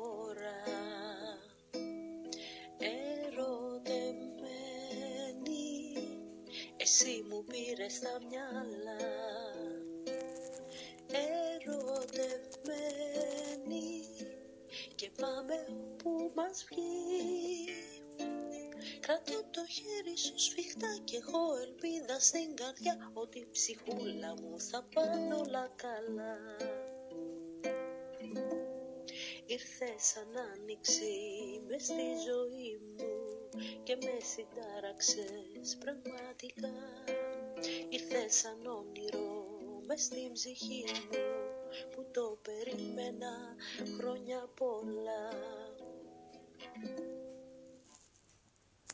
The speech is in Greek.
φορά Ερωτεμένη Εσύ μου πήρες τα μυαλά. Ερωτεμένη Και πάμε όπου μας βγει. Κρατώ το χέρι σου σφιχτά και έχω ελπίδα στην καρδιά Ότι ψυχούλα μου θα πάνε όλα καλά. Ήρθες σαν άνοιξη μες στη ζωή μου και με συντάραξες πραγματικά. Ήρθες σαν όνειρο μες στην ψυχή μου που το περίμενα χρόνια πολλά